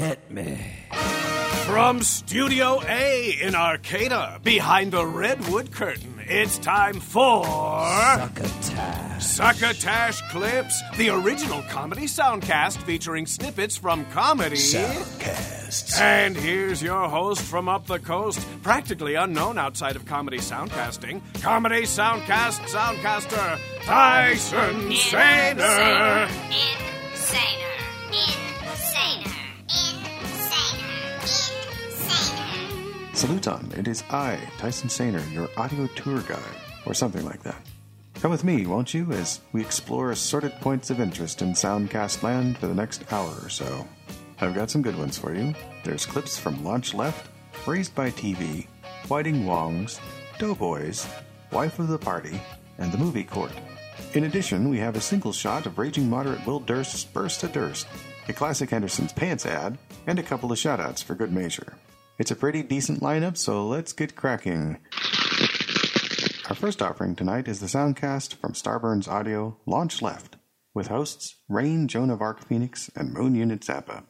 Hit me. From Studio A in Arcata, behind the redwood curtain, it's time for Succotash. Succotash Clips, the original comedy soundcast featuring snippets from comedy. Soundcasts. And here's your host from up the coast, practically unknown outside of comedy soundcasting, comedy soundcast soundcaster Tyson Sainer. Saluton, it is I, Tyson Sainer, your audio tour guide, or something like that. Come with me, won't you, as we explore assorted points of interest in Soundcast land for the next hour or so. I've got some good ones for you. There's clips from Launch Left, Raised by TV, Whiting Wongs, Doughboys, Wife of the Party, and The Movie Court. In addition, we have a single shot of Raging Moderate Will Durst's Burst to Durst, a classic Henderson's Pants ad, and a couple of shoutouts for good measure. It's a pretty decent lineup, so let's get cracking. Our first offering tonight is the soundcast from Starburns Audio Launch Left, with hosts Rain Joan of Arc Phoenix and Moon Unit Zappa.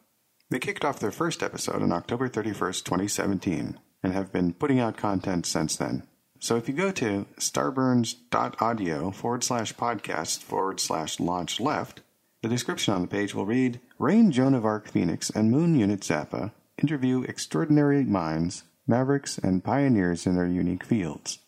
They kicked off their first episode on October 31st, 2017, and have been putting out content since then. So if you go to starburns.audio forward slash podcast forward slash launch left, the description on the page will read Rain Joan of Arc Phoenix and Moon Unit Zappa interview extraordinary minds, mavericks, and pioneers in their unique fields.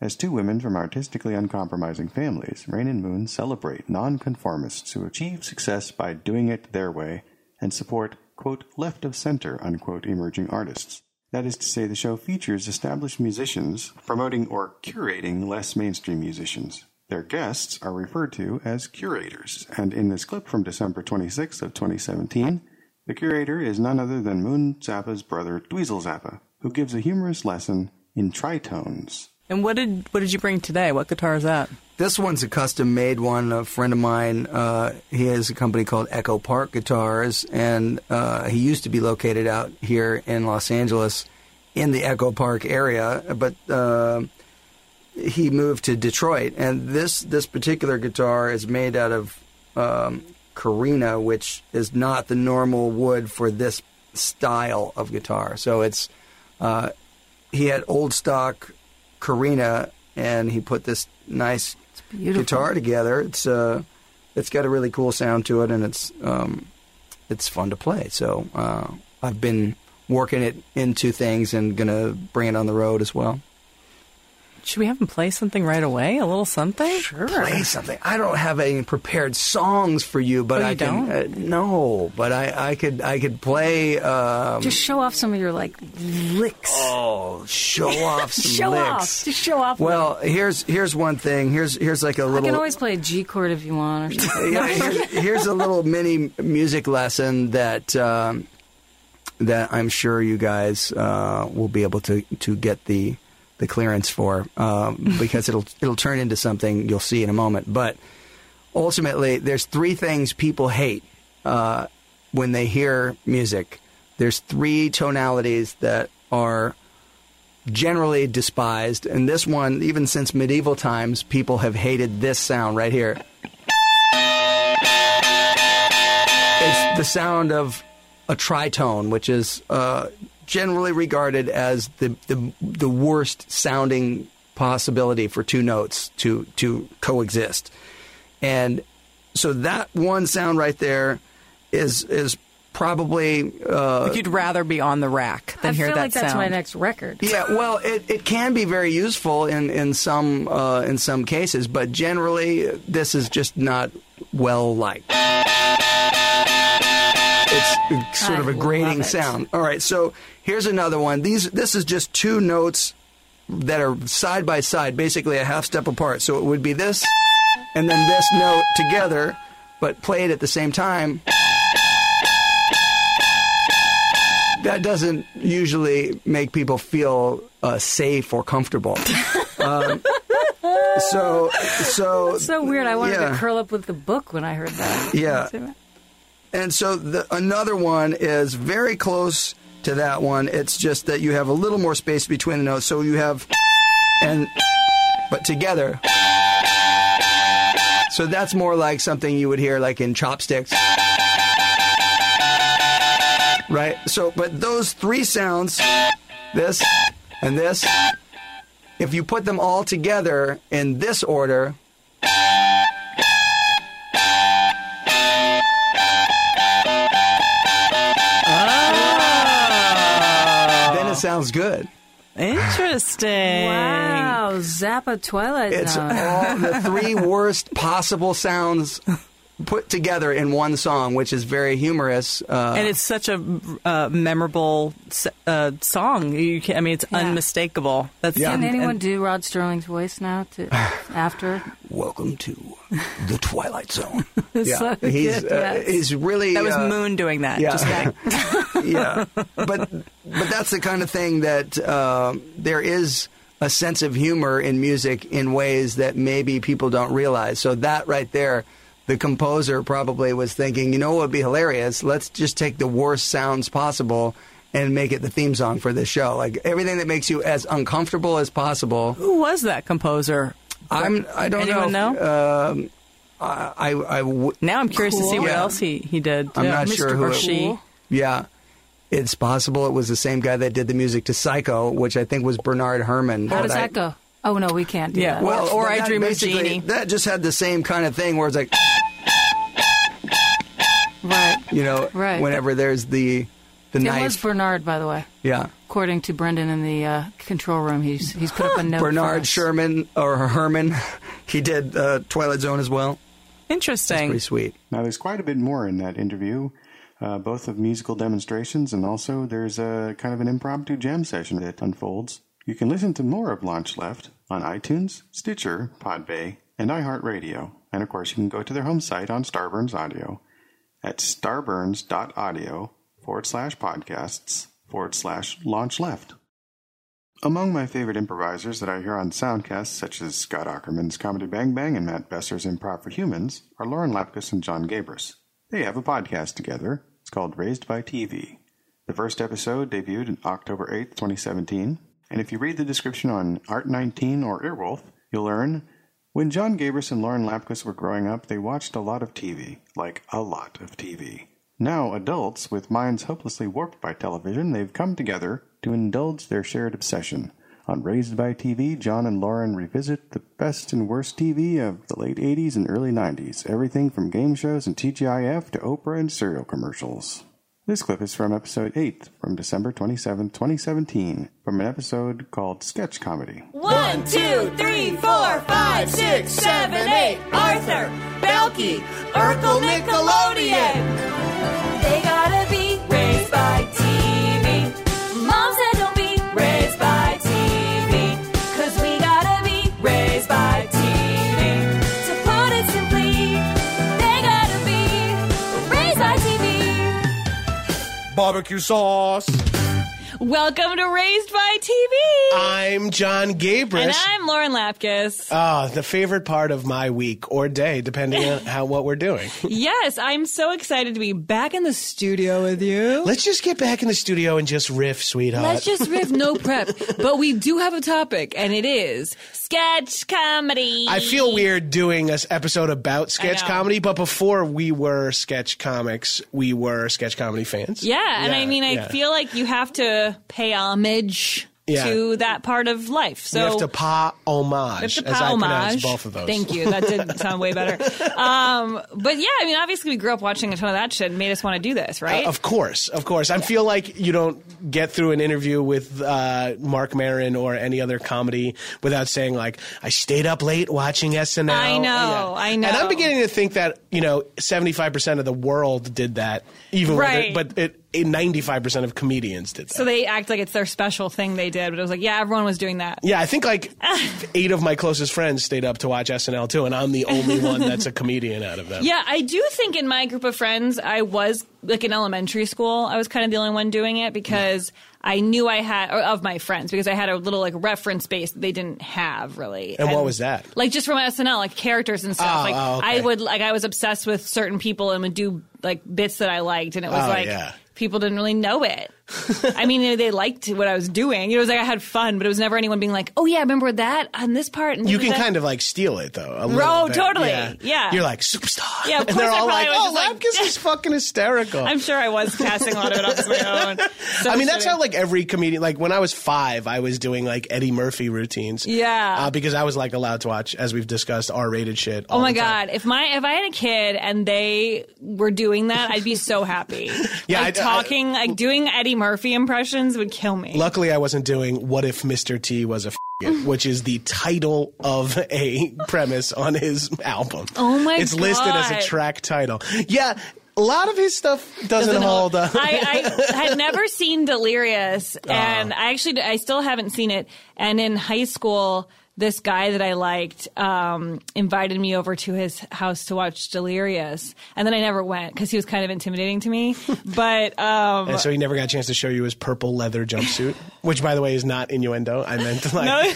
As two women from artistically uncompromising families, Rain and Moon celebrate nonconformists who achieve success by doing it their way and support, quote, left of center, unquote, emerging artists. That is to say, the show features established musicians promoting or curating less mainstream musicians. Their guests are referred to as curators, and in this clip from December 26th of 2017, the curator is none other than Moon Zappa's brother Dweezil Zappa, who gives a humorous lesson in tritones. And what did what did you bring today? What guitar is that? This one's a custom made one. A friend of mine, uh, he has a company called Echo Park Guitars, and uh, he used to be located out here in Los Angeles in the Echo Park area, but uh, he moved to Detroit. And this, this particular guitar is made out of um, Korina, which is not the normal wood for this style of guitar. So it's, uh, he had old stock Korina, and he put this nice guitar together. It's uh, it's got a really cool sound to it, and it's um, it's fun to play. So uh, I've been working it into things and gonna bring it on the road as well. Should we have him play something right away? A little something? Sure. Play something. I don't have any prepared songs for you, but Oh, you I can. don't? Uh, no, but I, I could I could play. Um, Just show off some of your like licks. oh, show off some show licks. off. Just show off. Well, here's here's one thing. Here's here's like a I little. You can always play a G chord if you want or something. Yeah, here's, here's a little mini music lesson that um, that I'm sure you guys uh, will be able to to get the the clearance for um, because it'll it'll turn into something you'll see in a moment. But ultimately, there's three things people hate uh, when they hear music. There's three tonalities that are generally despised, and this one, even since medieval times, people have hated this sound right here. It's the sound of a tritone, which is uh, generally regarded as the, the the worst sounding possibility for two notes to to coexist. And so that one sound right there is is probably uh, You'd rather be on the rack than I hear feel that like that's sound. my next record. yeah, well, it, it can be very useful in in some uh, in some cases, but generally this is just not well liked. It's sort I of a grating sound. All right, so here's another one. These this is just two notes that are side by side, basically a half step apart. So it would be this and then this note together, but played at the same time. That doesn't usually make people feel uh, safe or comfortable. um, so, so So weird. I wanted yeah. to curl up with the book when I heard that. Yeah. And so the, another one is very close to that one. It's just that you have a little more space between the notes. So you have, and, but together. So that's more like something you would hear like in chopsticks. right? So, but those three sounds, this and this, if you put them all together in this order, sounds good. Interesting. Wow, Zappa Twilight It's Zone. all the three worst possible sounds put together in one song, which is very humorous. Uh, And it's such a uh, memorable uh, song. You can, I mean, it's Yeah. unmistakable. That's Yeah. Can anyone and- do Rod Serling's voice now? To after welcome to the Twilight Zone. yeah, so he's good, uh, yes. he's really That was uh, Moon doing that. yeah. Just kidding. yeah, but but that's the kind of thing that uh, there is a sense of humor in music in ways that maybe people don't realize. So that right there, the composer probably was thinking, you know, what would be hilarious? Let's just take the worst sounds possible and make it the theme song for this show. Like everything that makes you as uncomfortable as possible. Who was that composer? I'm. I don't Anyone know. know? Um, I. I, I w- Now I'm curious to see what Yeah. else he, he did. I'm Yeah. not Mr. sure who or it- she. Yeah. It's possible it was the same guy that did the music to Psycho, which I think was Bernard Herrmann. How but does I- that go? Oh no, we can't do Yeah, that. well- or but I that Dream of basically- Jeannie. That just had the same kind of thing where it's like, right. You know, Right. whenever there's the the It knife. was Bernard, by the way. yeah. According to Brendan in the uh, control room, he's he's put up a note. for Bernard us. Sherman or Herrmann, he did uh, Twilight Zone as well. Interesting. Pretty sweet. Now, there's quite a bit more in that interview, uh, both of musical demonstrations and also there's a kind of an impromptu jam session that unfolds. You can listen to more of Launch Left on iTunes, Stitcher, Podbay, and iHeartRadio. And of course, you can go to their home site on Starburns Audio at starburns.audio forward slash podcasts forward slash launch left. Among my favorite improvisers that I hear on soundcasts, such as Scott Aukerman's Comedy Bang Bang and Matt Besser's Improv for Humans, are Lauren Lapkus and John Gabrus. They have a podcast together. It's called Raised by TV. The first episode debuted on October 8th, 2017. And if you read the description on Art19 or Earwolf, you'll learn when John Gabrus and Lauren Lapkus were growing up, they watched a lot of TV. Like a lot of TV. Now, adults with minds hopelessly warped by television, they've come together to indulge their shared obsession. On Raised by TV, John and Lauren revisit the best and worst TV of the late 80s and early 90s, everything from game shows and TGIF to Oprah and cereal commercials. This clip is from episode 8 from December 27, 2017, from an episode called Sketch Comedy. One, two, three, four, five, six, seven, eight. Arthur, Belky, Urkel Nickelodeon. Barbecue sauce. Welcome to Raised by TV. I'm John Gabrus. and I'm Lauren Lapkus. Ah, the favorite part of my week or day, depending on how what we're doing. yes, I'm so excited to be back in the studio with you. Let's just get back in the studio and just riff, sweetheart. Let's just riff, no prep. But we do have a topic, and it is sketch comedy. I feel weird doing an episode about sketch comedy, but before we were sketch comics, we were sketch comedy fans. Yeah, and I mean, I yeah. feel like you have to pay homage Yeah. to that part of life. So we have to pa homage, to as I homage. both of those. Thank you. That did sound way better. Um, but yeah, I mean, obviously, we grew up watching a ton of that shit and made us want to do this, right? Uh, of course, of course. I feel like you don't get through an interview with uh, Marc Maron or any other comedy without saying like, "I stayed up late watching SNL." I know, I know. And I'm beginning to think that you know, 75 percent of the world did that, even Right. it, but it. 95 percent of comedians did that. so they act like it's their special thing they did, but it was like, yeah, everyone was doing that. yeah, I think like eight of my closest friends stayed up to watch SNL too, and I'm the only one that's a comedian out of them. Yeah, I do think in my group of friends, I was like in elementary school. I was kind of the only one doing it because I knew I had or of my friends because I had a little like reference base that they didn't have really. And what was that? Like just from SNL, like characters and stuff. Oh, like oh, okay. I would like I was obsessed with certain people and would do like bits that I liked, and it was Oh, like yeah. People didn't really know it. I mean, they liked what I was doing. It was like I had fun, but it was never anyone being like, "Oh yeah, remember that on this part." And You can that. kind of like steal it though. Oh, bit. totally. Yeah. Yeah. You're like superstar. Yeah, of and they're I all like, "Oh, just like- is fucking hysterical." I'm sure I was casting a lot of it off as my own. So I mean, that's how like every comedian. Like when I was five, I was doing like Eddie Murphy routines. Yeah. uh, because I was like allowed to watch, as we've discussed, R-rated shit. Oh my the time. god! If my if I had a kid and they were doing that, I'd be so happy. Yeah, like I- I- talking, like doing Eddie Murphy impressions would kill me. Luckily, I wasn't doing "What if Mr. T was a F***it," which is the title of a premise on his album. Oh my god. It's listed as a track title. Yeah, a lot of his stuff doesn't, hold up. I, I had never seen Delirious, Ah. and I actually I still haven't seen it. And in high school, this guy that I liked um, invited me over to his house to watch Delirious, and then I never went because he was kind of intimidating to me. But um, and so he never got a chance to show you his purple leather jumpsuit, which, by the way, is not innuendo. I meant like. No.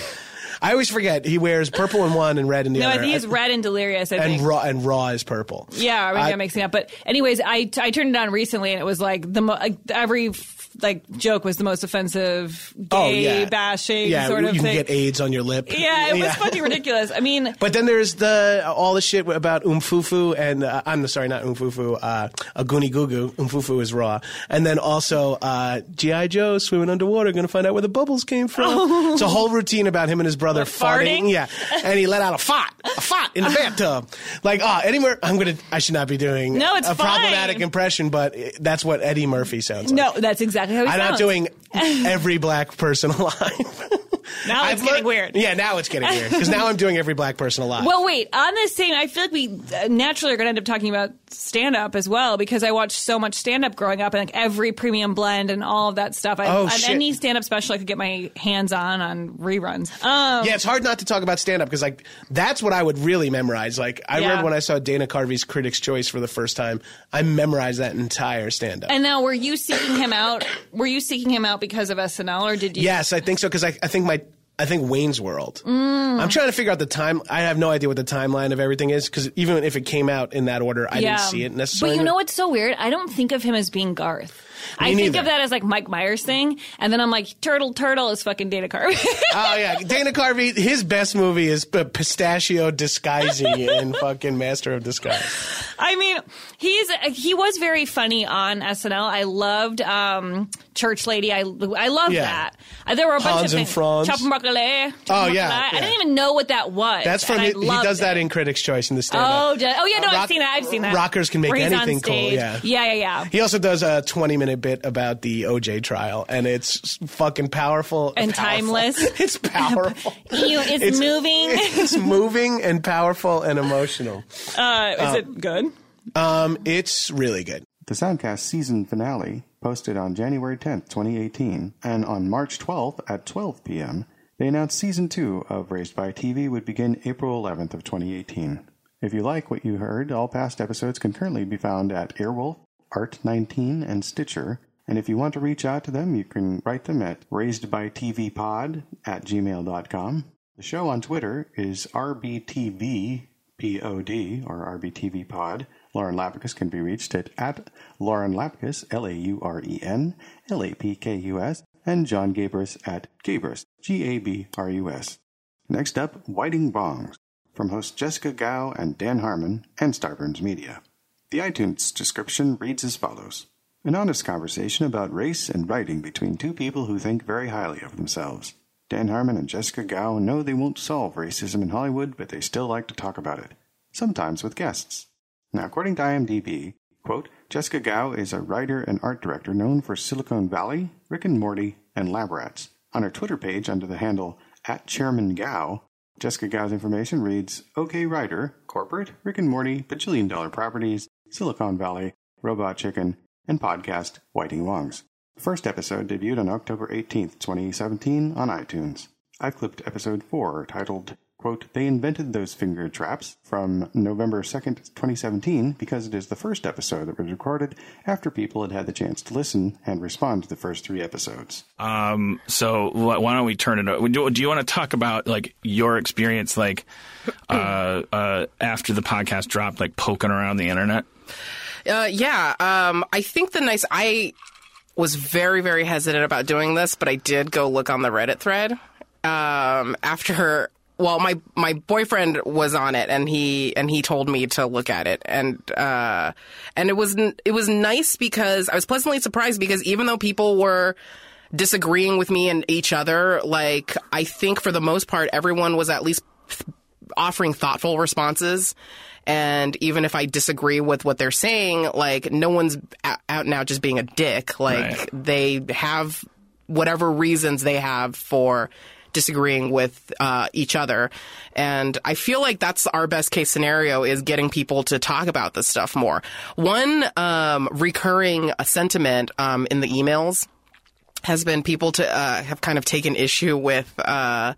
I always forget he wears purple in one and red in the no, I other. think he's red and Delirious. I and think. raw and raw is purple. Yeah, maybe I- I'm mixing up. But anyways, I I turned it on recently, and it was like the mo- like, every like joke was the most offensive, gay Oh yeah, bashing yeah. sort you of can thing. get AIDS on your lip. yeah, it was fucking ridiculous. I mean, But then there's the all the shit about Umfufu and uh, I'm sorry, not Umfufu, uh, Aguni Gugu. Umfufu is raw, and then also uh, GI Joe swimming underwater, going to find out where the bubbles came from. It's a whole routine about him and his brother What, farting? Yeah, and he let out a fart, a fart in the bathtub. Like, ah, Eddie Murphy. I'm gonna. I should not be doing No, it's a fine. problematic impression, but that's what Eddie Murphy sounds like. no, that's exactly how he sounds. I'm sounds. not doing every black person alive. Now it's I've getting learned- weird. Yeah, now it's getting weird because now I'm doing every black person alive. Well, wait. On this same, I feel like we uh, naturally are going to end up talking about stand up as well because I watched so much stand up growing up and like every premium blend and all of that stuff. I, Oh, on shit. any stand up special I could get my hands on on reruns. Um, Yeah, it's hard not to talk about stand up because like that's what I would really memorize. Like I Yeah. remember when I saw Dana Carvey's Critics' Choice for the first time, I memorized that entire stand up. And now, were you seeking him out? Were you seeking him out because of SNL, or did you? Yes, I think so because I, I think my I think Wayne's World. Mm. I'm trying to figure out the time. I have no idea what the timeline of everything is because even if it came out in that order, I didn't see it necessarily. But you know what's so weird? I don't think of him as being Garth. I think of that as like Mike Myers thing, and then I'm like, Turtle Turtle is fucking Dana Carvey. Oh yeah, Dana Carvey. His best movie is Pistachio Disguisey in fucking Master of Disguise. I mean, he's he was very funny on SNL. I loved um, Church Lady. I I loved Yeah. that. Uh, there were a bunch of things. Franz. Chop and. Oh, and yeah. I didn't even know what that was. That's from and he, he does that in Critics' Choice in the stand Oh, oh yeah, no, I've seen that. I've seen that. Rockers can make Where he's on anything cool. Yeah. yeah, yeah, yeah. He also does a 20 minute bit about the OJ trial, and it's fucking powerful And powerful. timeless. It's powerful. Ew, it's, moving. It's moving and powerful and emotional. uh, is it good? Um, it's really good. The Soundcast season finale posted on January 10th, 2018, and on March 12th at 12 p.m., they announced season 2 of Raised by TV would begin April 11th of 2018. If you like what you heard, all past episodes can currently be found at Earwolf, Art19, and Stitcher. And if you want to reach out to them, you can write them at raisedbytvpod at gmail.com. The show on Twitter is RBTVPOD or RBTVPod. Lauren Lapkus can be reached at, at Lauren Lapkus, L A U R E N L A P K U S, and John Gabrus at Gabrus, G A B R U S. Next up, Whiting Wongs, from host Jessica Gao and Dan Harmon and Starburns Media. The iTunes description reads as follows An honest conversation about race and writing between two people who think very highly of themselves. Dan Harmon and Jessica Gao know they won't solve racism in Hollywood, but they still like to talk about it, sometimes with guests. Now, according to IMDb, quote, Jessica Gao is a writer and art director known for Silicon Valley, Rick and Morty, and Lab Rats. On her Twitter page under the handle at Chairman Gao, Jessica Gao's information reads OK Writer, Corporate, Rick and Morty, Bajillion Dollar Properties, Silicon Valley, Robot Chicken, and podcast Whiting Wongs. The first episode debuted on October 18th, 2017 on iTunes. I've clipped episode 4 titled, quote, They Invented Those Finger Traps from November 2nd, 2017 because it is the first episode that was recorded after people had had the chance to listen and respond to the first three episodes. Um, so why don't we turn it? over? Do, do you want to talk about like your experience, like uh, uh, after the podcast dropped, like poking around the internet? Uh, yeah, um, I think the nice I was very, very hesitant about doing this, but I did go look on the Reddit thread um, after. Well, my my boyfriend was on it, and he and he told me to look at it, and uh, and it was it was nice because I was pleasantly surprised because even though people were disagreeing with me and each other, like I think for the most part, everyone was at least offering thoughtful responses. And even if I disagree with what they're saying, like no one's out out now just being a dick. Like Right. they have whatever reasons they have for disagreeing with uh, each other. And I feel like that's our best case scenario is getting people to talk about this stuff more. One um, recurring sentiment um, in the emails has been people to uh, have kind of taken issue with uh,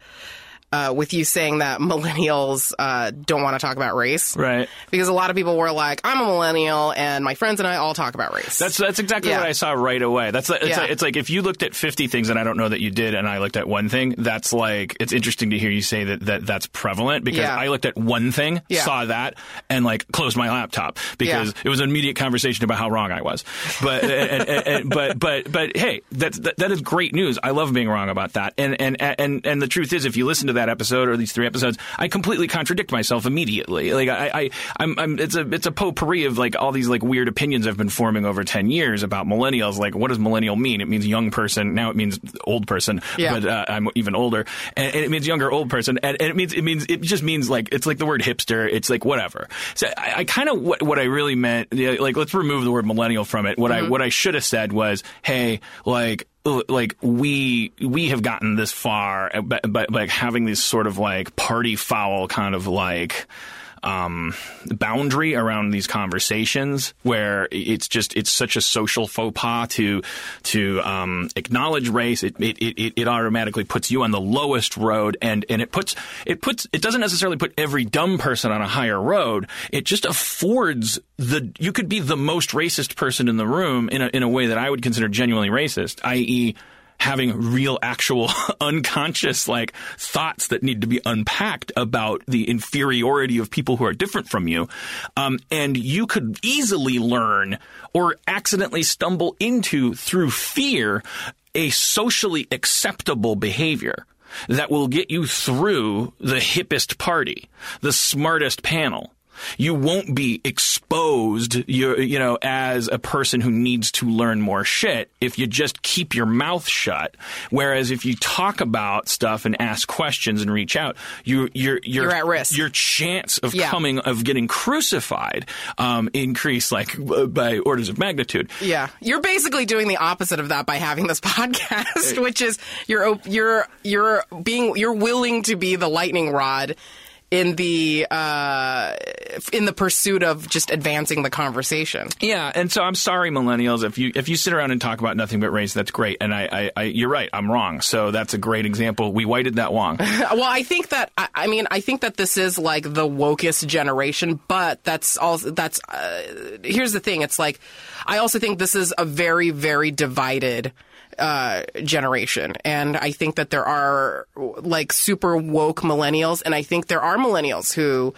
uh, with you saying that millennials uh, don't want to talk about race, Right. Because a lot of people were like, "I'm a millennial, and my friends and I all talk about race." That's that's exactly Yeah. what I saw right away. That's like, it's, Yeah. like, it's like if you looked at 50 things and I don't know that you did, and I looked at one thing. That's like it's interesting to hear you say that, that that's prevalent because Yeah. I looked at one thing, saw that, and like closed my laptop because it was an immediate conversation about how wrong I was. But and, and, and- but but but hey, that's that, that is great news. I love being wrong about that. And and and and the truth is, if you listen to that episode or these three episodes, I completely contradict myself immediately. Like I, I I'm, I'm it's a it's a potpourri of like all these like weird opinions I've been forming over ten years about millennials. Like, what does millennial mean? It means young person. Now it means old person. Yeah. But uh, I'm even older, and, and it means younger old person, and, and it means it means it just means like it's like the word hipster. It's like whatever. So I, I kind of what what I really meant. yeah, Like, let's remove the word millennial from it. What I what I should have said was, hey, like like we we have gotten this far by, by like having these sort of like party foul kind of like um, boundary around these conversations where it's just it's such a social faux pas to to um, acknowledge race. It, it it it automatically puts you on the lowest road, and and it puts it puts it doesn't necessarily put every dumb person on a higher road. It just affords the you could be the most racist person in the room in a in a way that I would consider genuinely racist, i.e having real actual unconscious like thoughts that need to be unpacked about the inferiority of people who are different from you. Um, and you could easily learn or accidentally stumble into through fear a socially acceptable behavior that will get you through the hippest party the smartest panel you won't be exposed you you know as a person who needs to learn more shit if you just keep your mouth shut whereas if you talk about stuff and ask questions and reach out you you're you're, You're at risk. your chance of Yeah. coming of getting crucified um, increase like by orders of magnitude Yeah, you're basically doing the opposite of that by having this podcast, which is you're you're you're being you're willing to be the lightning rod in the uh, in the pursuit of just advancing the conversation. Yeah, and so I'm sorry, millennials. If you if you sit around and talk about nothing but race, that's great. And I, I, I you're right. I'm wrong. So that's a great example. We whited that wrong. well, I think that I, I mean I think that this is like the wokest generation, but that's also that's uh, here's the thing. It's like I also think this is a very very divided uh, generation, and I think that there are like super woke millennials, and I think there are millennials who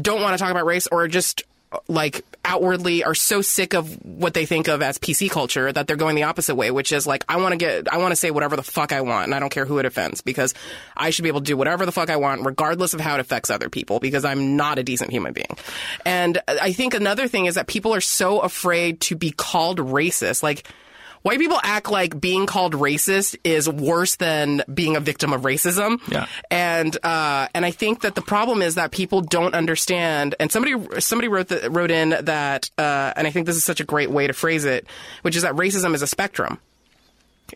don't want to talk about race or just like outwardly are so sick of what they think of as PC culture that they're going the opposite way, which is like I want to get I want to say whatever the fuck I want and I don't care who it offends because I should be able to do whatever the fuck I want regardless of how it affects other people because I'm not a decent human being. And I think another thing is that people are so afraid to be called racist. Like White people act like being called racist is worse than being a victim of racism. Yeah. And uh, and I think that the problem is that people don't understand. And somebody somebody wrote the, wrote in that, uh, and I think this is such a great way to phrase it, which is that racism is a spectrum,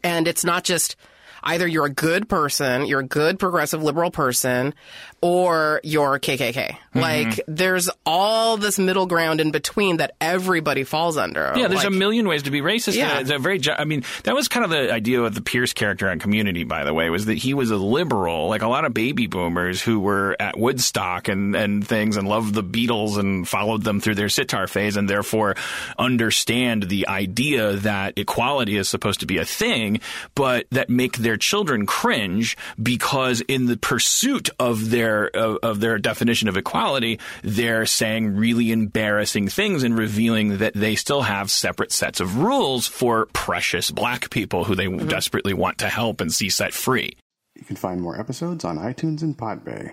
and it's not just either you're a good person, you're a good progressive liberal person, or you're KKK. Mm-hmm. Like there's all this middle ground in between that everybody falls under. Yeah, there's Like- a million ways to be racist. Yeah. Yeah. It's a very, I mean, that was kind of the idea of the Pierce character on Community, by the way, was that he was a liberal, like a lot of baby boomers who were at Woodstock and, and things and loved the Beatles and followed them through their sitar phase and therefore understand the idea that equality is supposed to be a thing, but that make their their children cringe because in the pursuit of their of, of their definition of equality, they're saying really embarrassing things and revealing that they still have separate sets of rules for precious black people who they mm-hmm. desperately want to help and see set free. You can find more episodes on iTunes and Podbay.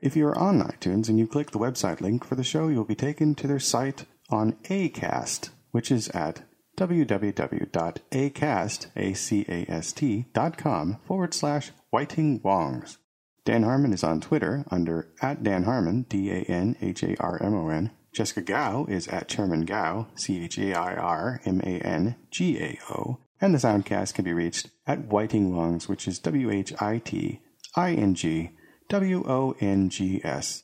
If you are on iTunes and you click the website link for the show, you'll be taken to their site on Acast, which is at www.acast.com forward slash Whiting Wongs. Dan Harmon is on Twitter under at Dan Harmon, D A N H A R M O N. Jessica Gao is at Chairman Gao, C H A I R M A N G A O. And the Soundcast can be reached at Whiting Wongs, which is W H I T I N G W O N G S.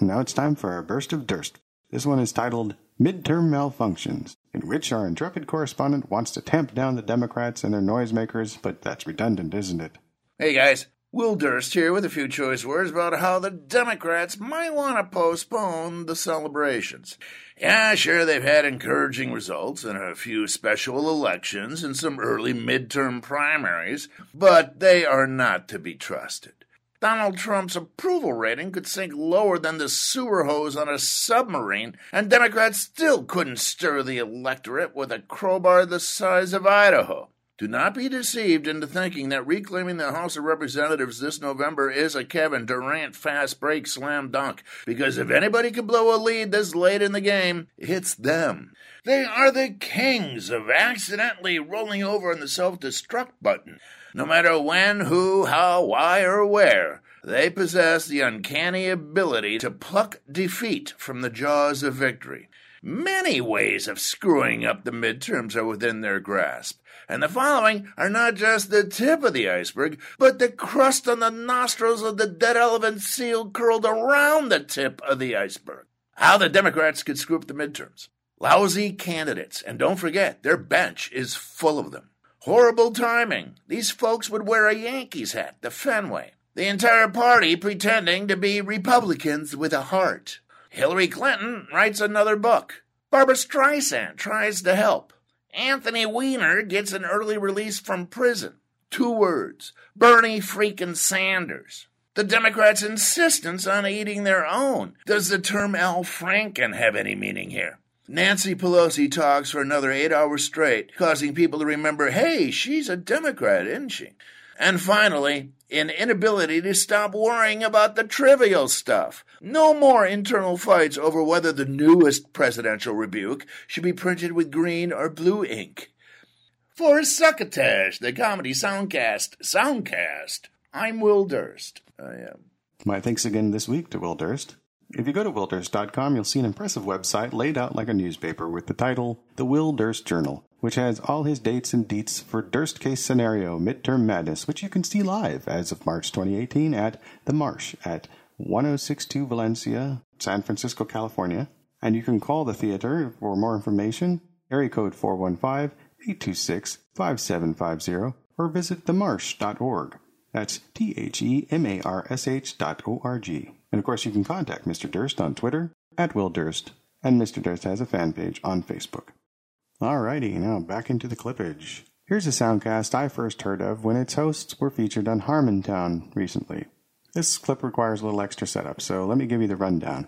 Now it's time for our burst of Durst. This one is titled Midterm Malfunctions, in which our intrepid correspondent wants to tamp down the Democrats and their noisemakers, but that's redundant, isn't it? Hey guys, Will Durst here with a few choice words about how the Democrats might want to postpone the celebrations. Yeah, sure, they've had encouraging results in a few special elections and some early midterm primaries, but they are not to be trusted. Donald Trump's approval rating could sink lower than the sewer hose on a submarine, and Democrats still couldn't stir the electorate with a crowbar the size of Idaho. Do not be deceived into thinking that reclaiming the House of Representatives this November is a Kevin Durant fast break slam dunk, because if anybody could blow a lead this late in the game, it's them. They are the kings of accidentally rolling over on the self destruct button. No matter when, who, how, why, or where, they possess the uncanny ability to pluck defeat from the jaws of victory. Many ways of screwing up the midterms are within their grasp, and the following are not just the tip of the iceberg, but the crust on the nostrils of the dead elephant seal curled around the tip of the iceberg. How the Democrats could screw up the midterms. Lousy candidates, and don't forget, their bench is full of them. Horrible timing. These folks would wear a Yankees hat, the Fenway. The entire party pretending to be Republicans with a heart. Hillary Clinton writes another book. Barbra Streisand tries to help. Anthony Weiner gets an early release from prison. Two words Bernie freaking Sanders. The Democrats' insistence on eating their own. Does the term Al Franken have any meaning here? Nancy Pelosi talks for another eight hours straight, causing people to remember, hey, she's a Democrat, isn't she? And finally, an inability to stop worrying about the trivial stuff. No more internal fights over whether the newest presidential rebuke should be printed with green or blue ink. For Succotash, the comedy soundcast, Soundcast, I'm Will Durst. I am. My thanks again this week to Will Durst. If you go to willdurst.com, you'll see an impressive website laid out like a newspaper with the title The Will Durst Journal, which has all his dates and deets for Durst Case Scenario Midterm Madness, which you can see live as of March 2018 at The Marsh at 1062 Valencia, San Francisco, California. And you can call the theater for more information, area code 415 826 5750, or visit themarsh.org. That's T H E M A R S H dot O R G. And of course, you can contact Mr. Durst on Twitter at Will Durst, and Mr. Durst has a fan page on Facebook. Alrighty, now back into the clippage. Here's a soundcast I first heard of when its hosts were featured on Harmontown recently. This clip requires a little extra setup, so let me give you the rundown.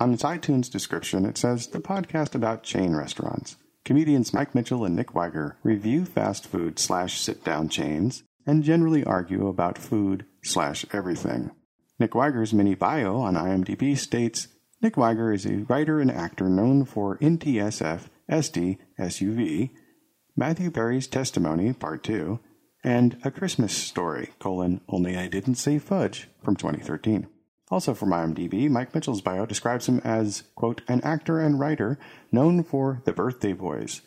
On its iTunes description, it says the podcast about chain restaurants. Comedians Mike Mitchell and Nick Wiger review fast food slash sit down chains and generally argue about food slash everything. Nick Wiger's mini bio on IMDb states Nick Wiger is a writer and actor known for NTSF, SD, SUV, Matthew Perry's Testimony, Part 2, and A Christmas Story, colon, Only I Didn't Say Fudge, from 2013. Also from IMDb, Mike Mitchell's bio describes him as, quote, an actor and writer known for The Birthday Boys,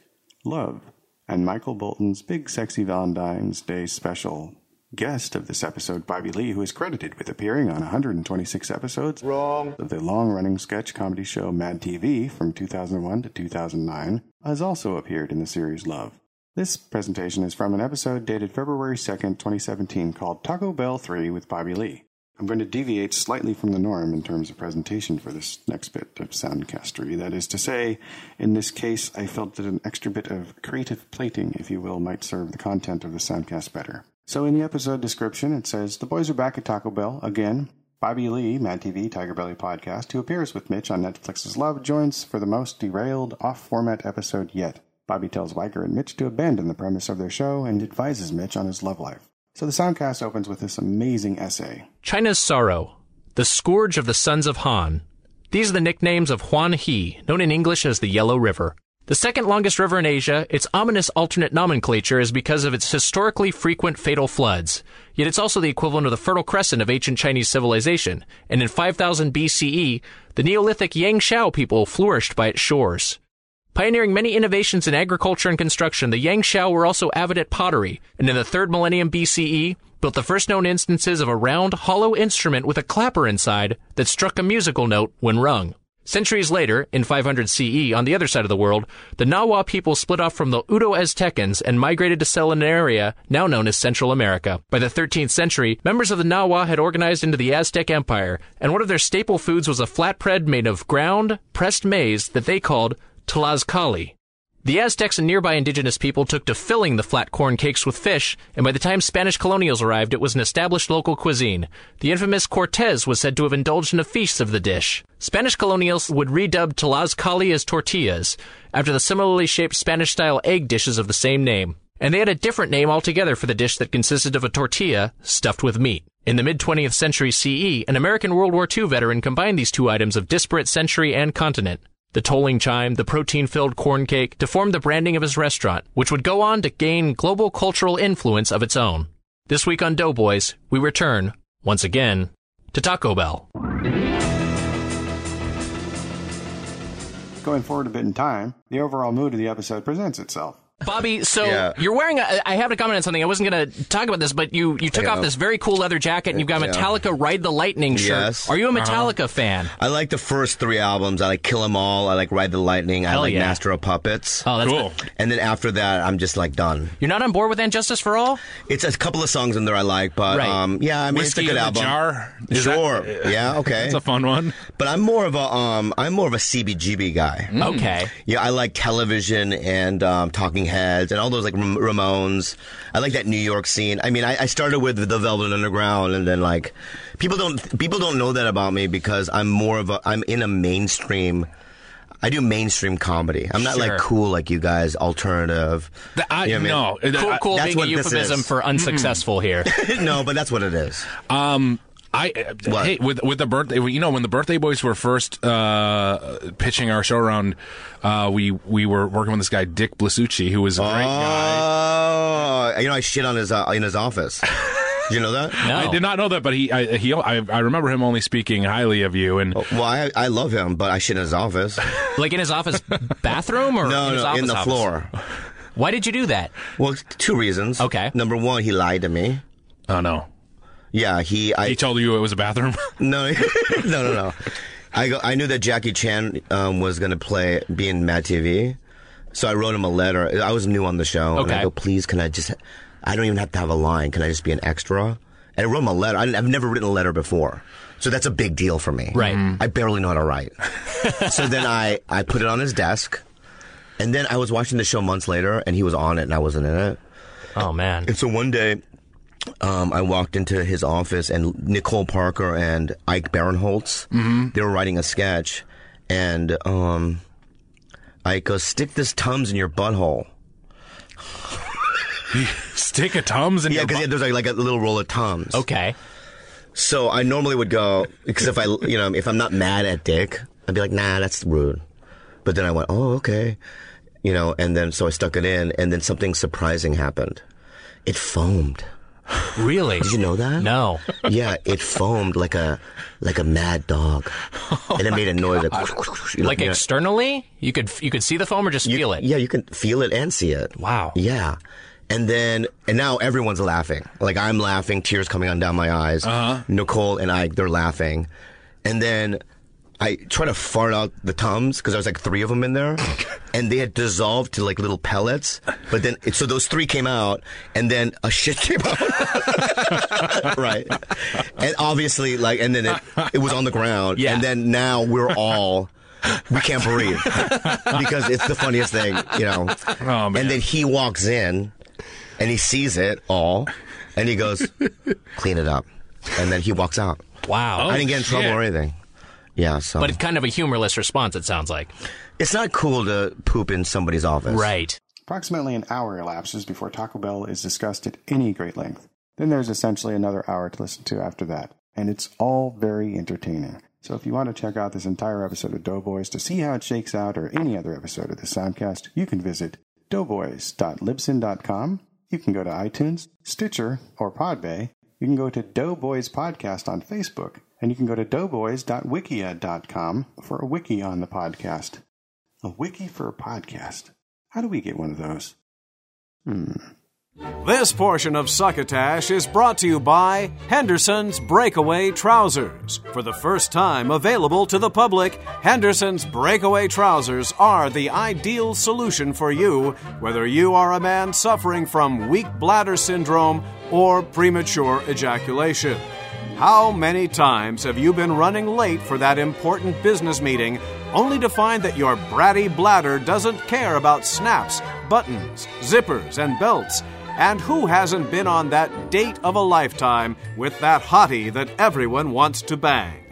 Love, and Michael Bolton's Big Sexy Valentine's Day Special, guest of this episode, Bobby Lee, who is credited with appearing on 126 episodes Wrong. of the long running sketch comedy show Mad TV from 2001 to 2009, has also appeared in the series Love. This presentation is from an episode dated February 2nd, 2017, called Taco Bell 3 with Bobby Lee. I'm going to deviate slightly from the norm in terms of presentation for this next bit of soundcastery. That is to say, in this case, I felt that an extra bit of creative plating, if you will, might serve the content of the soundcast better. So in the episode description, it says the boys are back at Taco Bell again. Bobby Lee, Mad TV Tiger Belly podcast, who appears with Mitch on Netflix's Love, joins for the most derailed, off-format episode yet. Bobby tells Wiger and Mitch to abandon the premise of their show and advises Mitch on his love life. So the soundcast opens with this amazing essay. China's Sorrow, the Scourge of the Sons of Han. These are the nicknames of Huang He, known in English as the Yellow River. The second longest river in Asia, its ominous alternate nomenclature is because of its historically frequent fatal floods. Yet it's also the equivalent of the Fertile Crescent of ancient Chinese civilization, and in 5000 BCE, the Neolithic Yangshao people flourished by its shores. Pioneering many innovations in agriculture and construction, the Yangshao were also avid at pottery, and in the third millennium BCE, built the first known instances of a round, hollow instrument with a clapper inside that struck a musical note when rung. Centuries later, in 500 CE, on the other side of the world, the Nahua people split off from the Uto Aztecans and migrated to settle in an area now known as Central America. By the 13th century, members of the Nahua had organized into the Aztec Empire, and one of their staple foods was a flatbread made of ground, pressed maize that they called Tlaxcalli. The Aztecs and nearby indigenous people took to filling the flat corn cakes with fish, and by the time Spanish colonials arrived, it was an established local cuisine. The infamous Cortez was said to have indulged in a feast of the dish. Spanish colonials would redub Tlaxcalli as tortillas, after the similarly shaped Spanish style egg dishes of the same name. And they had a different name altogether for the dish that consisted of a tortilla stuffed with meat. In the mid 20th century CE, an American World War II veteran combined these two items of disparate century and continent the tolling chime, the protein filled corn cake, to form the branding of his restaurant, which would go on to gain global cultural influence of its own. This week on Doughboys, we return, once again, to Taco Bell. Going forward a bit in time, the overall mood of the episode presents itself. Bobby, so Yeah. you're wearing. A, I have to comment on something. I wasn't going to talk about this, but you you took Yeah. off this very cool leather jacket and you've got a Yeah. Metallica "Ride the Lightning" shirt. Yes. Are you a Uh-huh. Metallica fan? I like the first three albums. I like Kill 'Em All. I like Ride the Lightning. I like yeah. Master of Puppets. Oh, that's Cool. And then after that, I'm just like done. You're not on board with "And Justice for All"? It's a couple of songs in there I like, but Right. um, yeah, I mean Whiskey it's a good in a album. Jar? Is Sure. that- yeah. Okay. That's a fun one. But I'm more of a um, I'm more of a CBGB guy. Mm. Okay. Yeah, I like television and um, Talking Heads and all those like Ram- Ramones. I like that New York scene. I mean, I, I started with the Velvet Underground, and then like people don't people don't know that about me because I'm more of a I'm in a mainstream. I do mainstream comedy. I'm not Sure. like cool like you guys, alternative. I- You know I mean? Cool, cool That's being a euphemism for unsuccessful here. no, but that's what it is. Um, I hey with with the birthday. You know, when the birthday boys were first uh, pitching our show around, uh, we we were working with this guy Dick Blasucci, who was a great guy. Oh, you know, I shit on his uh, in his office. You know that? I did not know that, but he I, he I, I remember him only speaking highly of you. And well, I, I love him, but I shit in his office. like in his office bathroom or no, in his no, office in the office? floor. Why did you do that? Well, two reasons. Okay. Number one, he lied to me. Oh no. Yeah, he. I, he told you it was a bathroom. no, no, no, no. I go, I knew that Jackie Chan um, was going to play be in Mad TV, so I wrote him a letter. I was new on the show. And I Okay. go, please, can I just? I don't even have to have a line. Can I just be an extra? And I wrote him a letter. I, I've never written a letter before. So that's a big deal for me. Right. I barely know how to write. so then I, I put it on his desk. And then I was watching the show months later, and he was on it, and I wasn't in it. Oh, man. And so one day, um, I walked into his office, and Nicole Parker and Ike Barinholtz, Mhm. they were writing a sketch. And um, Ike goes, stick this Tums in your butthole. Stick a Tums in yeah, your because there's like, like a little roll of Tums. Okay. So I normally would go because if I, you know, if I'm not mad at Dick, I'd be like, nah, that's rude. But then I went, oh, okay, you know, and then so I stuck it in, and then something surprising happened. It foamed. Really? Did you know that? No. Yeah, it foamed like a like a mad dog, and it made a noise like, Like you know. externally, you could you could see the foam or just feel it. Yeah, you can feel it and see it. Wow. Yeah. And then, and now everyone's laughing. Like I'm laughing, tears coming on down my eyes. Uh-huh. Nicole and I, they're laughing. And then I try to fart out the Tums because there was like three of them in there, and they had dissolved to like little pellets. But then, so those three came out, and then a shit came out. right. And obviously, like, and then it, it was on the ground. Yeah. And then now we're all. We can't breathe because it's the funniest thing, you know. Oh, And then he walks in and he sees it all. and he goes, "Clean it up," and then he walks out. Wow. I didn't get in oh, trouble or anything. Yeah, so But it's kind of a humorless response, it sounds like. it's not cool to poop in somebody's office. Right. Approximately an hour elapses before Taco Bell is discussed at any great length. Then there's essentially another hour to listen to after that, and it's all very entertaining. So if you want to check out this entire episode of Doughboys to see how it shakes out or any other episode of the Soundcast, you can visit doughboys.libsyn.com. You can go to iTunes, Stitcher, or Podbay. You can go to Doughboys Podcast on Facebook, and you can go to doughboys.wikia.com for a wiki on the podcast. A wiki for a podcast. How do we get one of those? Hmm. This portion of Succotash is brought to you by Henderson's Breakaway Trousers. For the first time available to the public, Henderson's Breakaway Trousers are the ideal solution for you, whether you are a man suffering from weak bladder syndrome or premature ejaculation. How many times have you been running late for that important business meeting only to find that your bratty bladder doesn't care about snaps, buttons, zippers, and belts? And who hasn't been on that date of a lifetime with that hottie that everyone wants to bang?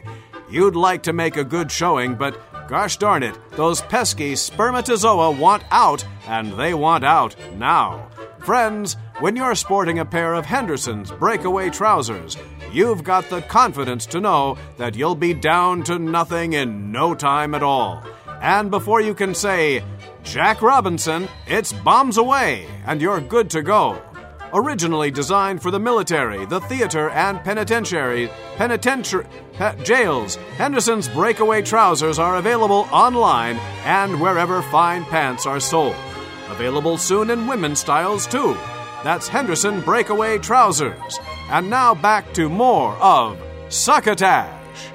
You'd like to make a good showing, but gosh darn it, those pesky spermatozoa want out, and they want out now. Friends, when you're sporting a pair of Henderson's breakaway trousers, you've got the confidence to know that you'll be down to nothing in no time at all. And before you can say, Jack Robinson, it's bombs away, and you're good to go. Originally designed for the military, the theater, and penitentiary, penitentiary pe- jails, Henderson's breakaway trousers are available online and wherever fine pants are sold. Available soon in women's styles too. That's Henderson Breakaway Trousers. And now back to more of Succotash.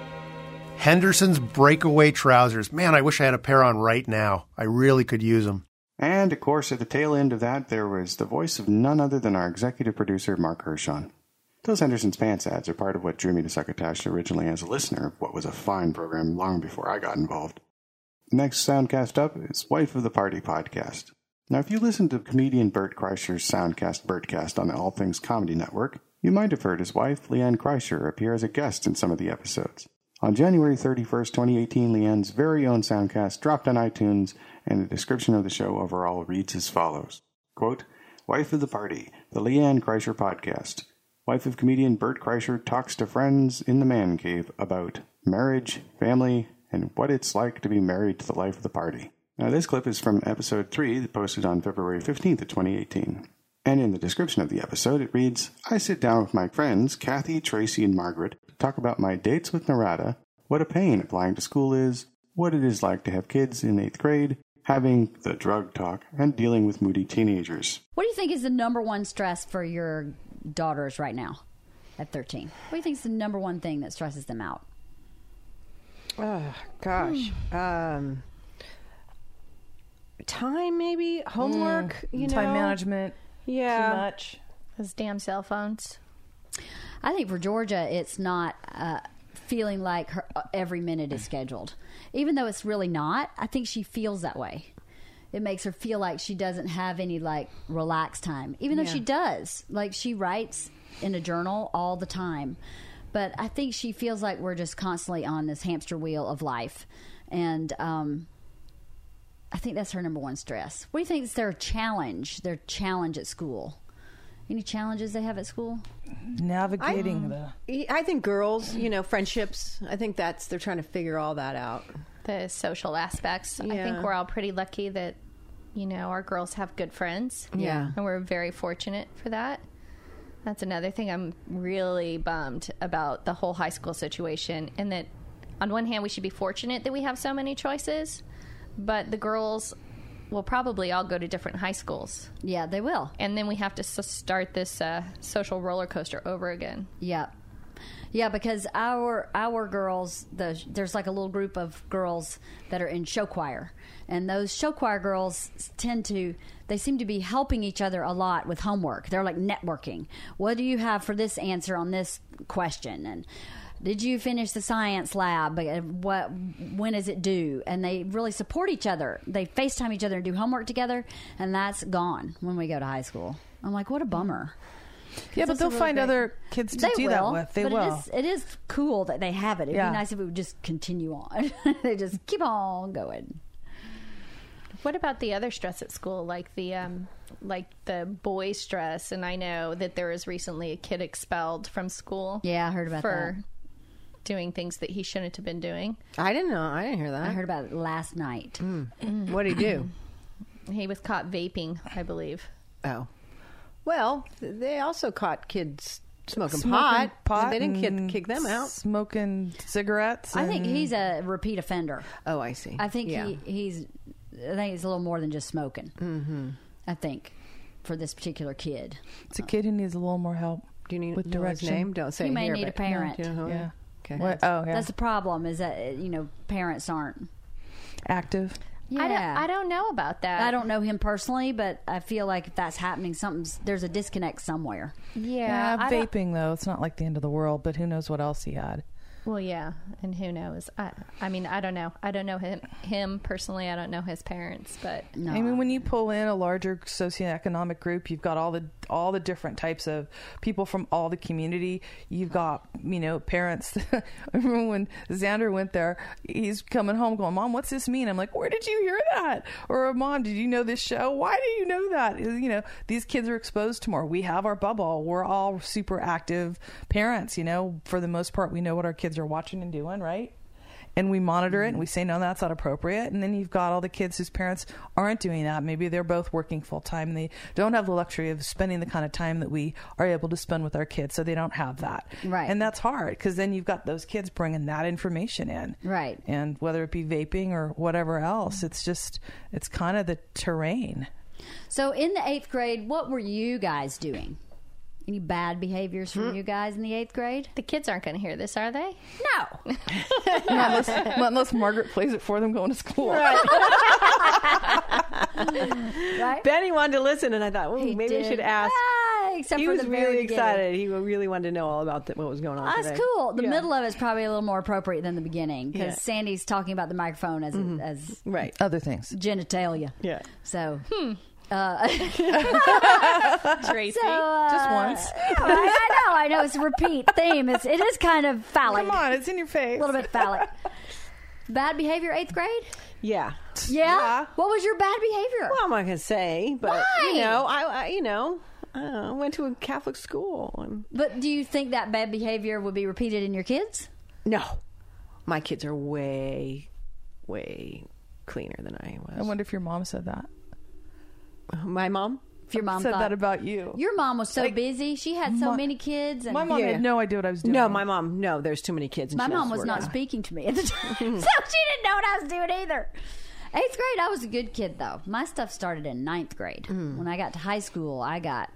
Henderson's breakaway trousers. Man, I wish I had a pair on right now. I really could use them. And of course, at the tail end of that, there was the voice of none other than our executive producer, Marc Hershon. Those Henderson's Pants ads are part of what drew me to Succotash originally as a listener of what was a fine program long before I got involved. Next Soundcast up is Wife of the Party podcast. Now, if you listen to comedian Bert Kreischer's Soundcast Bertcast on the All Things Comedy Network, you might have heard his wife, LeeAnn Kreischer, appear as a guest in some of the episodes. On January 31st, 2018, LeeAnn's very own Soundcast dropped on iTunes, and the description of the show overall reads as follows Quote, Wife of the Party, the LeeAnn Kreischer Podcast. Wife of comedian Bert Kreischer talks to friends in the man cave about marriage, family, and what it's like to be married to the life of the party. Now, this clip is from episode 3 posted on February 15th of 2018. And in the description of the episode, it reads I sit down with my friends, Kathy, Tracy, and Margaret, to talk about my dates with Narada, what a pain applying to school is, what it is like to have kids in eighth grade, having the drug talk, and dealing with moody teenagers. What do you think is the number one stress for your daughters right now at 13? What do you think is the number one thing that stresses them out? Oh gosh. um, time maybe homework. You know, time management. Yeah. Too much. Those damn cell phones. I think for Georgia, it's not uh, feeling like her, uh, every minute is scheduled. Even though it's really not, I think she feels that way. It makes her feel like she doesn't have any like relaxed time, even though Yeah. she does. Like she writes in a journal all the time. But I think she feels like we're just constantly on this hamster wheel of life. And um, I think that's her number one stress. What do you think is their challenge, their challenge at school? Any challenges they have at school? Navigating the. I, um, I think girls, you know, friendships. I think that's they're trying to figure all that out. The social aspects. I think we're all pretty lucky that, you know, our girls have good friends. Yeah. And we're very fortunate for that. That's another thing I'm really bummed about the whole high school situation. And that, on one hand, we should be fortunate that we have so many choices, but the girls will probably all go to different high schools. Yeah, they will. And then we have to s- start this uh, social roller coaster over again. Yeah. Yeah, because our our girls, the, there's like a little group of girls that are in show choir, and those show choir girls tend to they seem to be helping each other a lot with homework. They're like networking. What do you have for this answer on this question? And did you finish the science lab? Uh, What when is it due? And they really support each other. They FaceTime each other and do homework together, and that's gone when we go to high school. I'm like, what a bummer. Yeah, but they'll really find great- other kids to They do that with. They but will. It is, it is cool that they have it. It'd Yeah. be nice if it would just continue on. they just keep on going. What about the other stress at school, like the um, like the boy stress? And I know that there was recently a kid expelled from school. Yeah, I heard about for that. Doing things that he shouldn't have been doing. I didn't know. I didn't hear that. I heard about it last night. What did he do? He was caught vaping, I believe. Oh, well, they also caught kids smoking, Smoking pot. pot They didn't and kick, kick them out. Smoking cigarettes. I think he's a repeat offender. Oh, I see. I think Yeah. he, he's. I think it's a little more than just smoking. Mm-hmm. I think for this particular kid. It's a kid who needs a little more help. Do you need with know his direction? name? Don't say he it may here, need a but- No, parent. do you know who it is? Yeah. Okay. What? Oh, yeah. That's the problem. Is that you know parents aren't active. Yeah, I don't, I don't know about that. I don't know him personally, but I feel like if that's happening, something's there's a disconnect somewhere. Yeah, I don't- vaping though, it's not like the end of the world. But who knows what else he had? Well, yeah, and who knows? I, I mean, I don't know. I don't know him, him personally. I don't know his parents, but I mean, when you pull in a larger socioeconomic group, you've got all the all the different types of people from all the community. You've got you know parents. Remember when Xander went there, he's coming home going, "Mom, what's this mean?" I'm like, "Where did you hear that?" Or, "Mom, did you know this show? Why do you know that?" You know, these kids are exposed to more. We have our bubble. We're all super active parents. You know, for the most part, we know what our kids are watching and doing, right? And we monitor it and we mm-hmm. say no that's not appropriate and then you've got all the kids whose parents aren't doing that maybe they're both working full time and they don't have the luxury of spending the kind of time that we are able to spend with our kids so they don't have that Right. and that's hard because then you've got those kids bringing that information in Right. and whether it be vaping or whatever else it's just it's kind of the terrain So in the eighth grade, what were you guys doing? Any bad behaviors from you guys in the eighth grade? the kids aren't going to hear this, are they? No. not, unless, not unless margaret plays it for them going to school right? Benny wanted to listen, and I thought, well, He maybe we did. should ask. Ah, except he for was the really beginning. excited. He really wanted to know all about the, what was going on. That's today. cool. The Yeah. middle of it's probably a little more appropriate than the beginning because Yeah. Mm-hmm. Sandy's talking about the microphone as as right other things genitalia. Yeah. So. Uh, Tracy. so, uh, Just once. yeah, I, I know. I know. It's a repeat theme. It's it is kind of phallic. come on it's in your face A little bit phallic. Bad behavior, eighth grade. Yeah. Yeah. What was your bad behavior? Well, I'm not gonna say, but Why? you know, I, I you know, I don't went to a Catholic school, and But do you think that bad behavior would be repeated in your kids? no, my kids are way, way cleaner than I was. i wonder if your mom said that My mom. If your mom said thought, that about you your mom was so Like, busy, she had so my- many kids, and my mom Yeah. had no idea what i was doing No, my mom. No, there's too many kids. And My mom was work. not speaking to me at the time, so she didn't know what I was doing either. Eighth grade, I was a good kid though. My stuff started in ninth grade. Hmm. When I got to high school, I got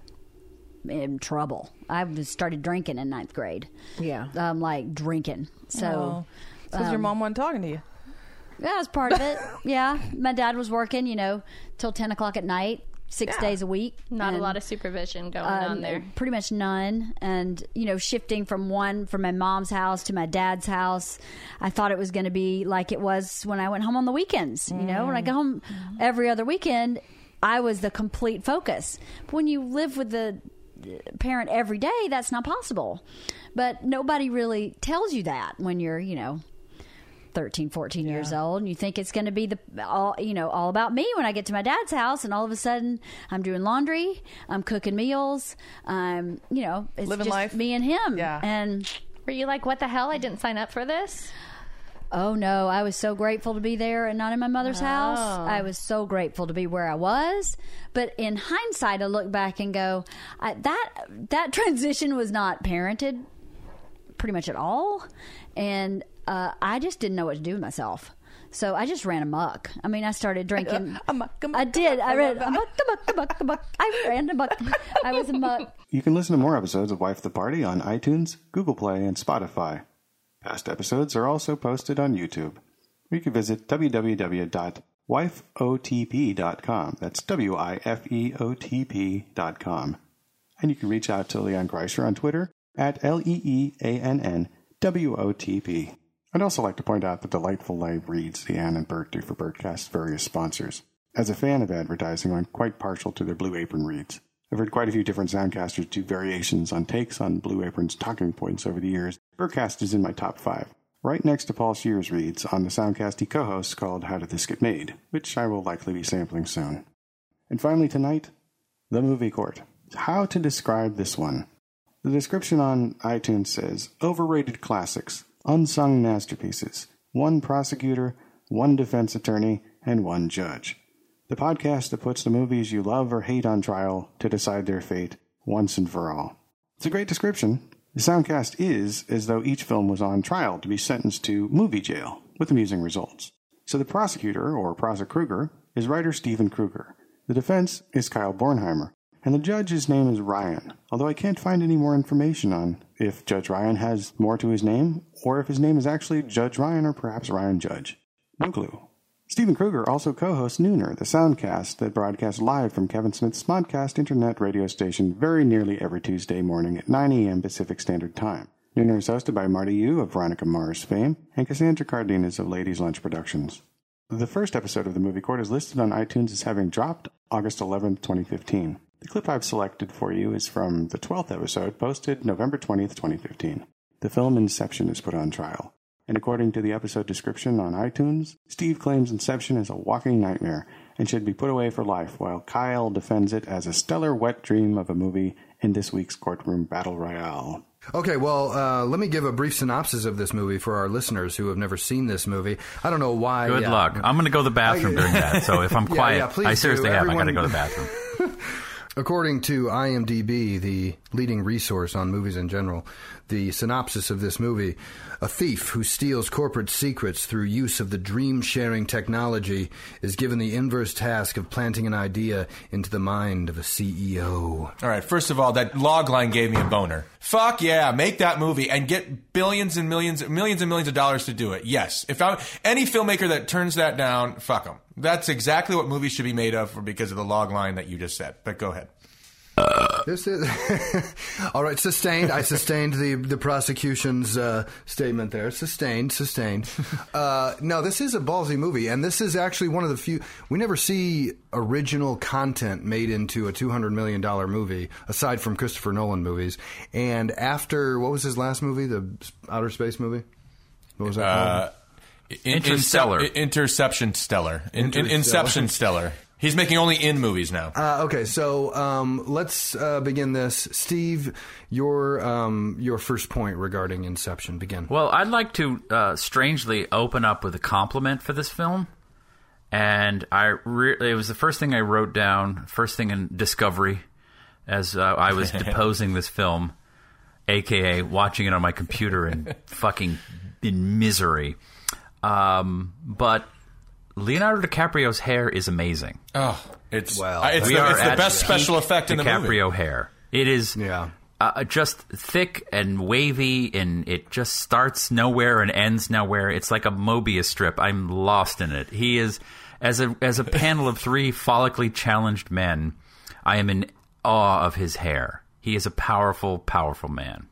in trouble. I just started drinking in ninth grade. Yeah. um, like drinking. So, because your um, mom wasn't talking to you that was part of it. yeah, my dad was working, you know, till ten o'clock at night, six Yeah. days a week. Not a lot of supervision going um, on there. Pretty much none. And, you know, shifting from one, from my mom's house to my dad's house, I thought it was going to be like it was when I went home on the weekends. You know, when I go home every other weekend, I was the complete focus. But when you live with the parent every day, that's not possible. But nobody really tells you that when you're, you know, 13 14 years old and you think it's going to be the all you know all about me when i get to my dad's house and all of a sudden i'm doing laundry i'm cooking meals i'm you know it's Living just life. me and him Yeah. and Were you like, what the hell? I didn't sign up for this? oh no i was so grateful to be there and not in my mother's house Oh. i was so grateful to be where i was but in hindsight i look back and go I, that that transition was not parented pretty much at all and uh, i just didn't know what to do with myself so I just ran amok. I mean, I started drinking. I did. I ran amok, amok, amok, amok. I ran amok. I was amok. You can listen to more episodes of Wife the Party on iTunes, Google Play, and Spotify. Past episodes are also posted on YouTube. You can visit www.wifeotp.com. That's W I F E O T P.com. And you can reach out to LeeAnn Kreischer on Twitter at L E E A N N W O T P. I'd also like to point out the delightful live reads the Ann and Bert do for Bertcast's various sponsors. As a fan of advertising, I'm quite partial to their Blue Apron reads. I've heard quite a few different soundcasters do variations on takes on Blue Apron's talking points over the years. Bertcast is in my top five, right next to Paul Scheer's reads on the soundcast he co hosts called How Did This Get Made, which I will likely be sampling soon. And finally, tonight, The Movie Court. How to describe this one? The description on iTunes says overrated classics, unsung masterpieces, one prosecutor, one defense attorney, and one judge. The podcast that puts the movies you love or hate on trial to decide their fate once and for all. It's a great description. The soundcast is as though each film was on trial to be sentenced to movie jail with amusing results. So the prosecutor, or prosecutor, Krueger, is writer Stephen Krueger. The defense is Kyle Bornheimer. And the judge's name is Ryan, although I can't find any more information on if Judge Ryan has more to his name, or if his name is actually Judge Ryan or perhaps Ryan Judge. No clue. Stephen Krueger also co hosts Nooner, the soundcast that broadcasts live from Kevin Smith's Smodcast internet radio station very nearly every Tuesday morning at 9 a.m. Pacific Standard Time. Nooner is hosted by Marty Yu of Veronica Mars fame and Cassandra Cardenas of Ladies Lunch Productions. The first episode of the movie court is listed on iTunes as having dropped August 11, 2015. The clip I've selected for you is from the 12th episode, posted November 20th, 2015. The film Inception is put on trial. And according to the episode description on iTunes, Steve claims Inception is a walking nightmare and should be put away for life, while Kyle defends it as a stellar wet dream of a movie in this week's courtroom battle royale. Okay, well, uh, let me give a brief synopsis of this movie for our listeners who have never seen this movie. I don't know why. Good yeah. luck. I'm going to go to the bathroom during that. So if I'm quiet, yeah, please I seriously do. have. I got to go to the bathroom. According to IMDb, the leading resource on movies in general, the synopsis of this movie a thief who steals corporate secrets through use of the dream sharing technology is given the inverse task of planting an idea into the mind of a CEO. All right, first of all, that log line gave me a boner. Fuck yeah, make that movie and get billions and millions, millions and millions of dollars to do it. Yes, if I, any filmmaker that turns that down, fuck them. That's exactly what movies should be made of, because of the log line that you just said. But go ahead. This is all right. Sustained. I sustained the the prosecution's uh, statement there. Sustained. Sustained. Uh, no, this is a ballsy movie, and this is actually one of the few we never see original content made into a two hundred million dollar movie, aside from Christopher Nolan movies. And after what was his last movie, the outer space movie? What was that Uh, called? in- Interstellar. Interception Stellar. In, in, Inception Stellar. He's making only in movies now. Uh, okay, so um, let's uh, begin this. Steve, your um, your first point regarding Inception. Begin. Well, I'd like to uh, strangely open up with a compliment for this film. And I re- it was the first thing I wrote down, first thing in Discovery, as uh, I was deposing this film, aka watching it on my computer and fucking in misery. Um, but Leonardo DiCaprio's hair is amazing. Oh, it's well, it's, we the, are it's the best special peak effect in the movie. DiCaprio hair. It is yeah. uh, just thick and wavy, and it just starts nowhere and ends nowhere. It's like a Mobius strip. I'm lost in it. He is as a as a panel of three follically challenged men. I am in awe of his hair. He is a powerful, powerful man.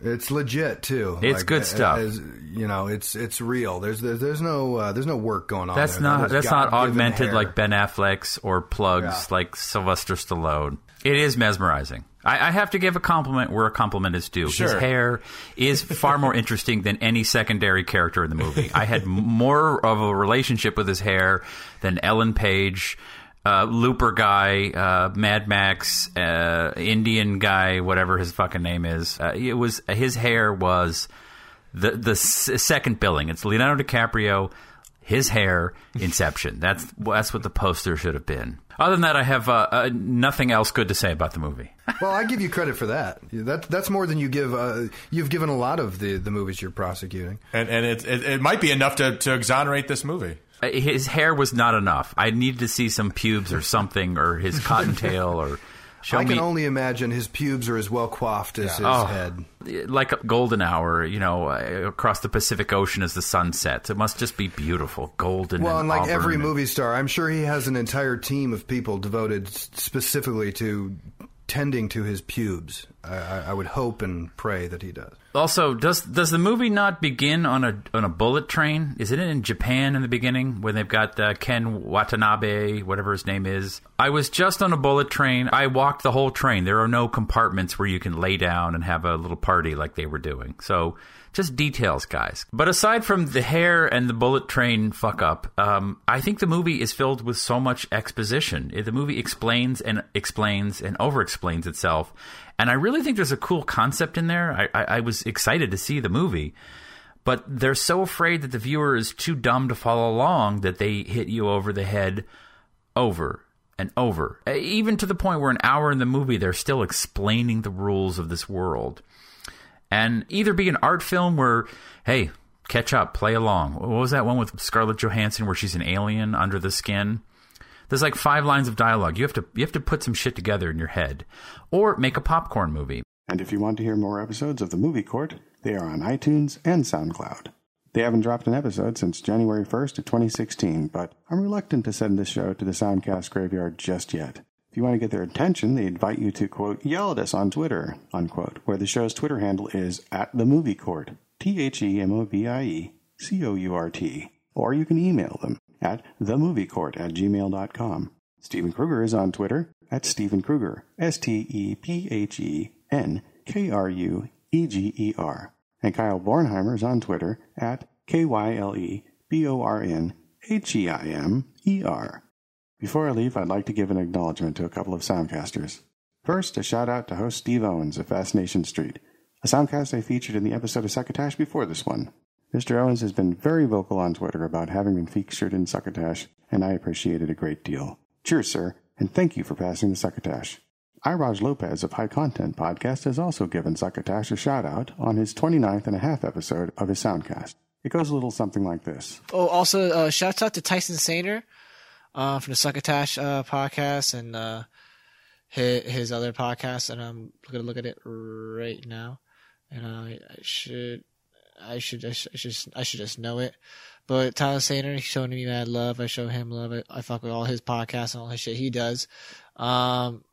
It's legit too. It's good a- stuff. as- you know, it's it's real. There's there's, there's no uh, there's no work going on. That's there. not that's not augmented hair. like Ben Affleck's or plugs Yeah. like Sylvester Stallone. It is mesmerizing. I, I have to give a compliment where a compliment is due. His hair is far more interesting than any secondary character in the movie. I had more of a relationship with his hair than Ellen Page. Uh, Looper guy, uh, Mad Max, uh, Indian guy, whatever his fucking name is. Uh, it was his hair was the the s- second billing. It's Leonardo DiCaprio, his hair, Inception. That's that's what the poster should have been. Other than that, I have uh, uh, nothing else good to say about the movie. well, I give you credit for that. That that's more than you give. Uh, you've given a lot of the the movies you're prosecuting. And, and it, it, it might be enough to, to exonerate this movie. Uh, His hair was not enough. I needed to see some pubes or something, or his cottontail, or show I me can only imagine his pubes are as well coiffed as his Oh, head. like a golden hour, you know, uh, across the Pacific Ocean as the sun sets. It must just be beautiful, golden. Well, and like auburn every and- movie star, I'm sure he has an entire team of people devoted s- specifically to tending to his pubes. I, I, I would hope and pray that he does. Also, does does the movie not begin on a on a bullet train? Isn't it in Japan in the beginning when they've got uh, Ken Watanabe, whatever his name is? I was just on a bullet train. I walked the whole train. There are no compartments where you can lay down and have a little party like they were doing. So just details, guys. But aside from the hair and the bullet train fuck up, um, I think the movie is filled with so much exposition. The movie explains and explains and over explains itself. And I really think there's a cool concept in there. I, I, I was excited to see the movie. But they're so afraid that the viewer is too dumb to follow along that they hit you over the head over and over. Even to the point where an hour in the movie, they're still explaining the rules of this world and either be an art film where, hey, catch up, play along. What was that one with Scarlett Johansson where she's an alien under the skin? There's like five lines of dialogue. You have to you have to put some shit together in your head, or make a popcorn movie. And if you want to hear more episodes of The Movie Court, they are on iTunes and SoundCloud. They haven't dropped an episode since January 1st of 2016, but I'm reluctant to send this show to the Soundcast graveyard just yet. If you want to get their attention, they invite you to, quote, yell at us on Twitter, unquote, where the show's Twitter handle is at the movie court, T H E M O V I E C O U R T. Or you can email them at themoviecourt at gmail.com. Stephen Krueger is on Twitter at Stephen Krueger, S T E P H E N K R U E G E R. And Kyle Bornheimer is on Twitter at K Y L E B O R N H E I M E R. Before I leave, I'd like to give an acknowledgement to a couple of Soundcasters. First, a shout out to host Steve Owens of Fascination Street, a Soundcast I featured in the episode of Succotash before this one. Mr. Owens has been very vocal on Twitter about having been featured in Succotash, and I appreciate it a great deal. Cheers, sir, and thank you for passing the Succotash. Iraj Lopez of High Content Podcast has also given Succotash a shout out on his 29th and a half episode of his Soundcast. It goes a little something like this. Oh, also, uh, out to Tyson Sainer uh, from the Succotash uh, podcast and uh, his, his other podcast, and I'm gonna look at it right now, and I should, I should, I should, I should, I should just know it. But Tyler Sainer, he's showing me mad love. I show him love. I, fuck with all his podcasts and all his shit he does. Um,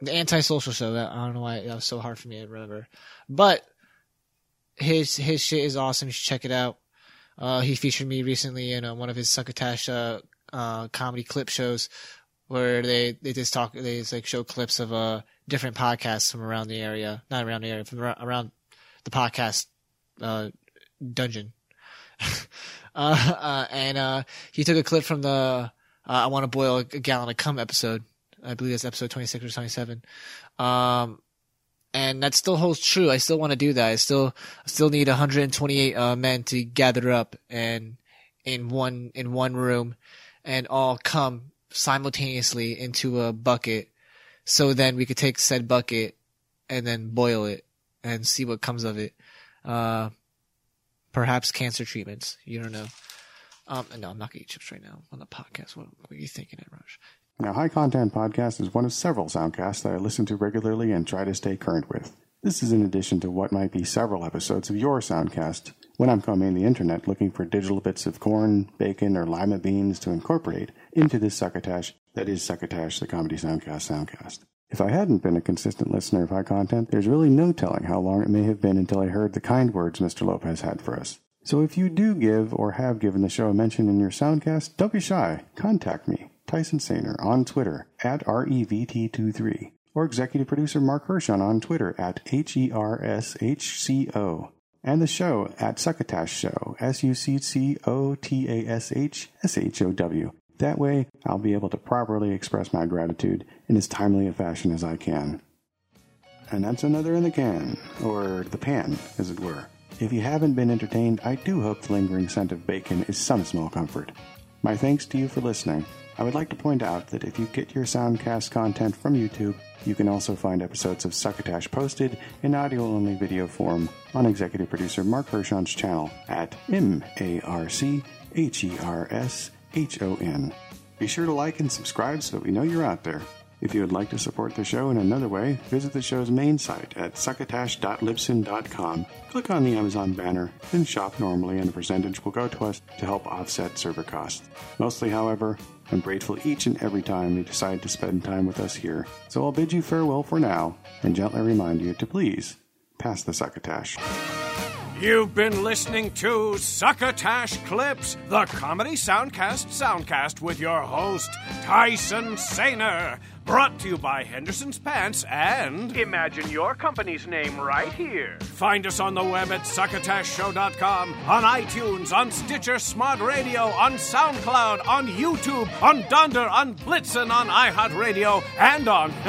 the antisocial show. That I don't know why that was so hard for me to remember, but his his shit is awesome. You should check it out. Uh, he featured me recently in uh, one of his Succotash uh, uh, comedy clip shows where they, they just talk, they just like show clips of uh, different podcasts from around the area, not around the area, from around the podcast uh, dungeon. uh, uh, and uh, he took a clip from the uh, I Want to Boil a Gallon of Cum episode. I believe that's episode 26 or 27. Um, and that still holds true. I still want to do that. I still I still need 128 uh, men to gather up and in one in one room and all come simultaneously into a bucket. So then we could take said bucket and then boil it and see what comes of it. Uh, perhaps cancer treatments. You don't know. Um, no, I'm not gonna eat chips right now on the podcast. What, what are you thinking, Ed Rush? Now, High Content Podcast is one of several soundcasts that I listen to regularly and try to stay current with. This is in addition to what might be several episodes of your soundcast when I'm combing the internet looking for digital bits of corn, bacon, or lima beans to incorporate into this succotash that is Succotash, the Comedy Soundcast Soundcast. If I hadn't been a consistent listener of high content, there's really no telling how long it may have been until I heard the kind words Mr. Lopez had for us. So if you do give or have given the show a mention in your soundcast, don't be shy. Contact me, Tyson Sainer, on Twitter at REVT23, or executive producer Marc Hershon on Twitter at H-E-R-S-H-C-O, and the show at Succotash Show, S-U-C-C-O-T-A-S-H-S-H-O-W. That way, I'll be able to properly express my gratitude in as timely a fashion as I can. And that's another in the can, or the pan, as it were. If you haven't been entertained, I do hope the lingering scent of bacon is some small comfort. My thanks to you for listening. I would like to point out that if you get your Soundcast content from YouTube, you can also find episodes of Succotash posted in audio only video form on executive producer Marc Hershon's channel at M A R C H E R S H O N. Be sure to like and subscribe so that we know you're out there. If you would like to support the show in another way, visit the show's main site at succotash.libsyn.com. Click on the Amazon banner, then shop normally, and a percentage will go to us to help offset server costs. Mostly, however, I'm grateful each and every time you decide to spend time with us here. So I'll bid you farewell for now and gently remind you to please pass the succotash. You've been listening to Succotash Clips, the comedy soundcast soundcast with your host, Tyson Sainer. Brought to you by Henderson's Pants and. Imagine your company's name right here. Find us on the web at succotashshow.com, on iTunes, on Stitcher Smart Radio, on SoundCloud, on YouTube, on Dunder, on Blitzen, on iHeartRadio, and on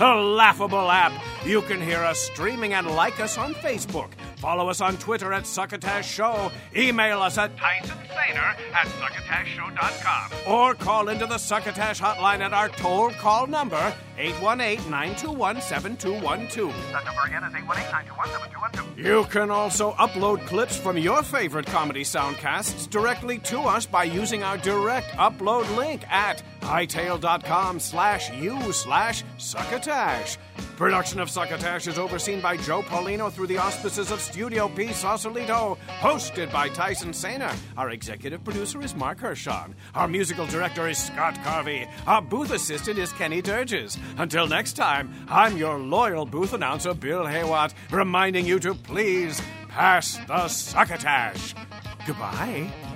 a laughable app. You can hear us streaming and like us on Facebook. Follow us on Twitter at Succotash Show. Email us at Tyson Sainer at succotashshow.com. or call into the Succotash hotline at our toll call number 818-921-7212. That number again is 818-921-7212. You can also upload clips from your favorite comedy soundcasts directly to us by using our direct upload link at hightail.com slash u slash succotash. Production of Succotash is overseen by Joe Paulino through the auspices of Studio P. Sausalito, hosted by Tyson Sainer. Our executive producer is Marc Hershon. Our musical director is Scott Carvey. Our booth assistant is Kenny Durges. Until next time, I'm your loyal booth announcer, Bill Haywatt, reminding you to please pass the Succotash. Goodbye.